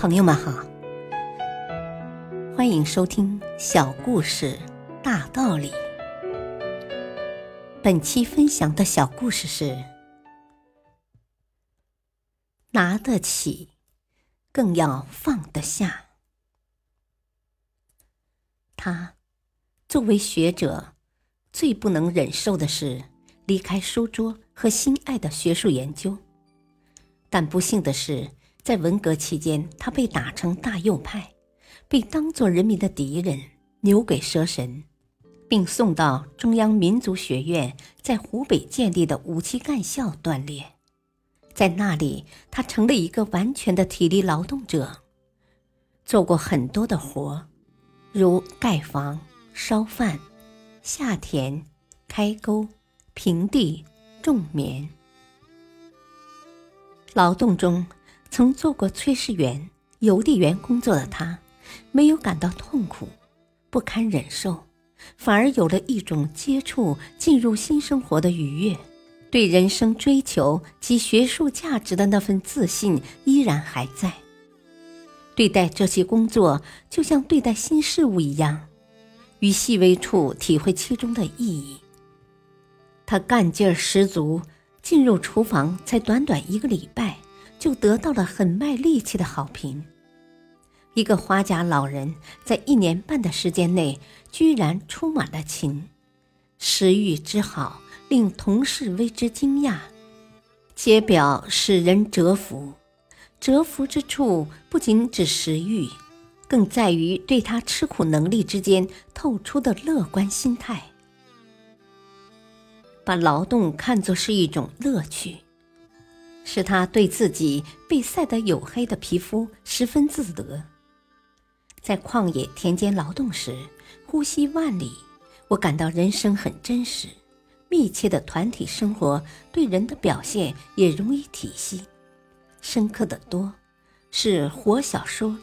朋友们好，欢迎收听小故事大道理。本期分享的小故事是：拿得起，更要放得下。他作为学者，最不能忍受的是离开书桌和心爱的学术研究。但不幸的是。在文革期间，他被打成大右派，被当作人民的敌人，牛鬼蛇神，并送到中央民族学院在湖北建立的五七干校锻炼。在那里，他成了一个完全的体力劳动者，做过很多的活，如盖房、烧饭、下田、开沟、平地、种棉。劳动中。曾做过炊事员、邮递员工作的他，没有感到痛苦、不堪忍受，反而有了一种接触、进入新生活的愉悦，对人生追求及学术价值的那份自信依然还在。对待这些工作，就像对待新事物一样，于细微处体会其中的意义。他干劲儿十足，进入厨房才短短一个礼拜。就得到了很卖力气的好评。一个花甲老人在一年半的时间内，居然出满了勤，食欲之好令同事为之惊讶，揭表使人折服。折服之处不仅指食欲，更在于对他吃苦能力之间透出的乐观心态，把劳动看作是一种乐趣。使他对自己被晒得黝黑的皮肤十分自得。在旷野田间劳动时，呼吸万里，我感到人生很真实。密切的团体生活对人的表现也容易体系，深刻的多，是活小说。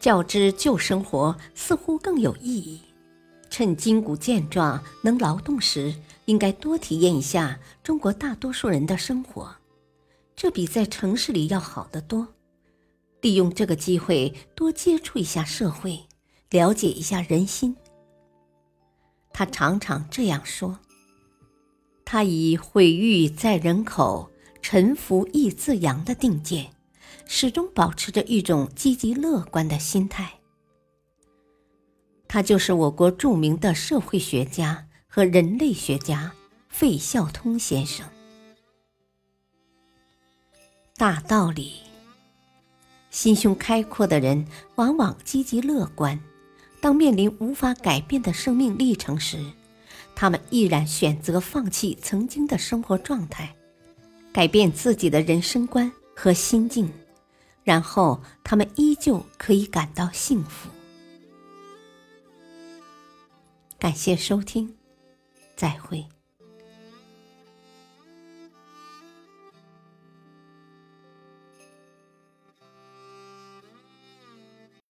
较之旧生活，似乎更有意义。趁筋骨健壮能劳动时，应该多体验一下中国大多数人的生活。这比在城市里要好得多。利用这个机会多接触一下社会，了解一下人心。他常常这样说。他以毁誉在人口，臣服亦自扬的定见，始终保持着一种积极乐观的心态。他就是我国著名的社会学家和人类学家费孝通先生。大道理，心胸开阔的人往往积极乐观。当面临无法改变的生命历程时，他们毅然选择放弃曾经的生活状态，改变自己的人生观和心境，然后他们依旧可以感到幸福。感谢收听，再会。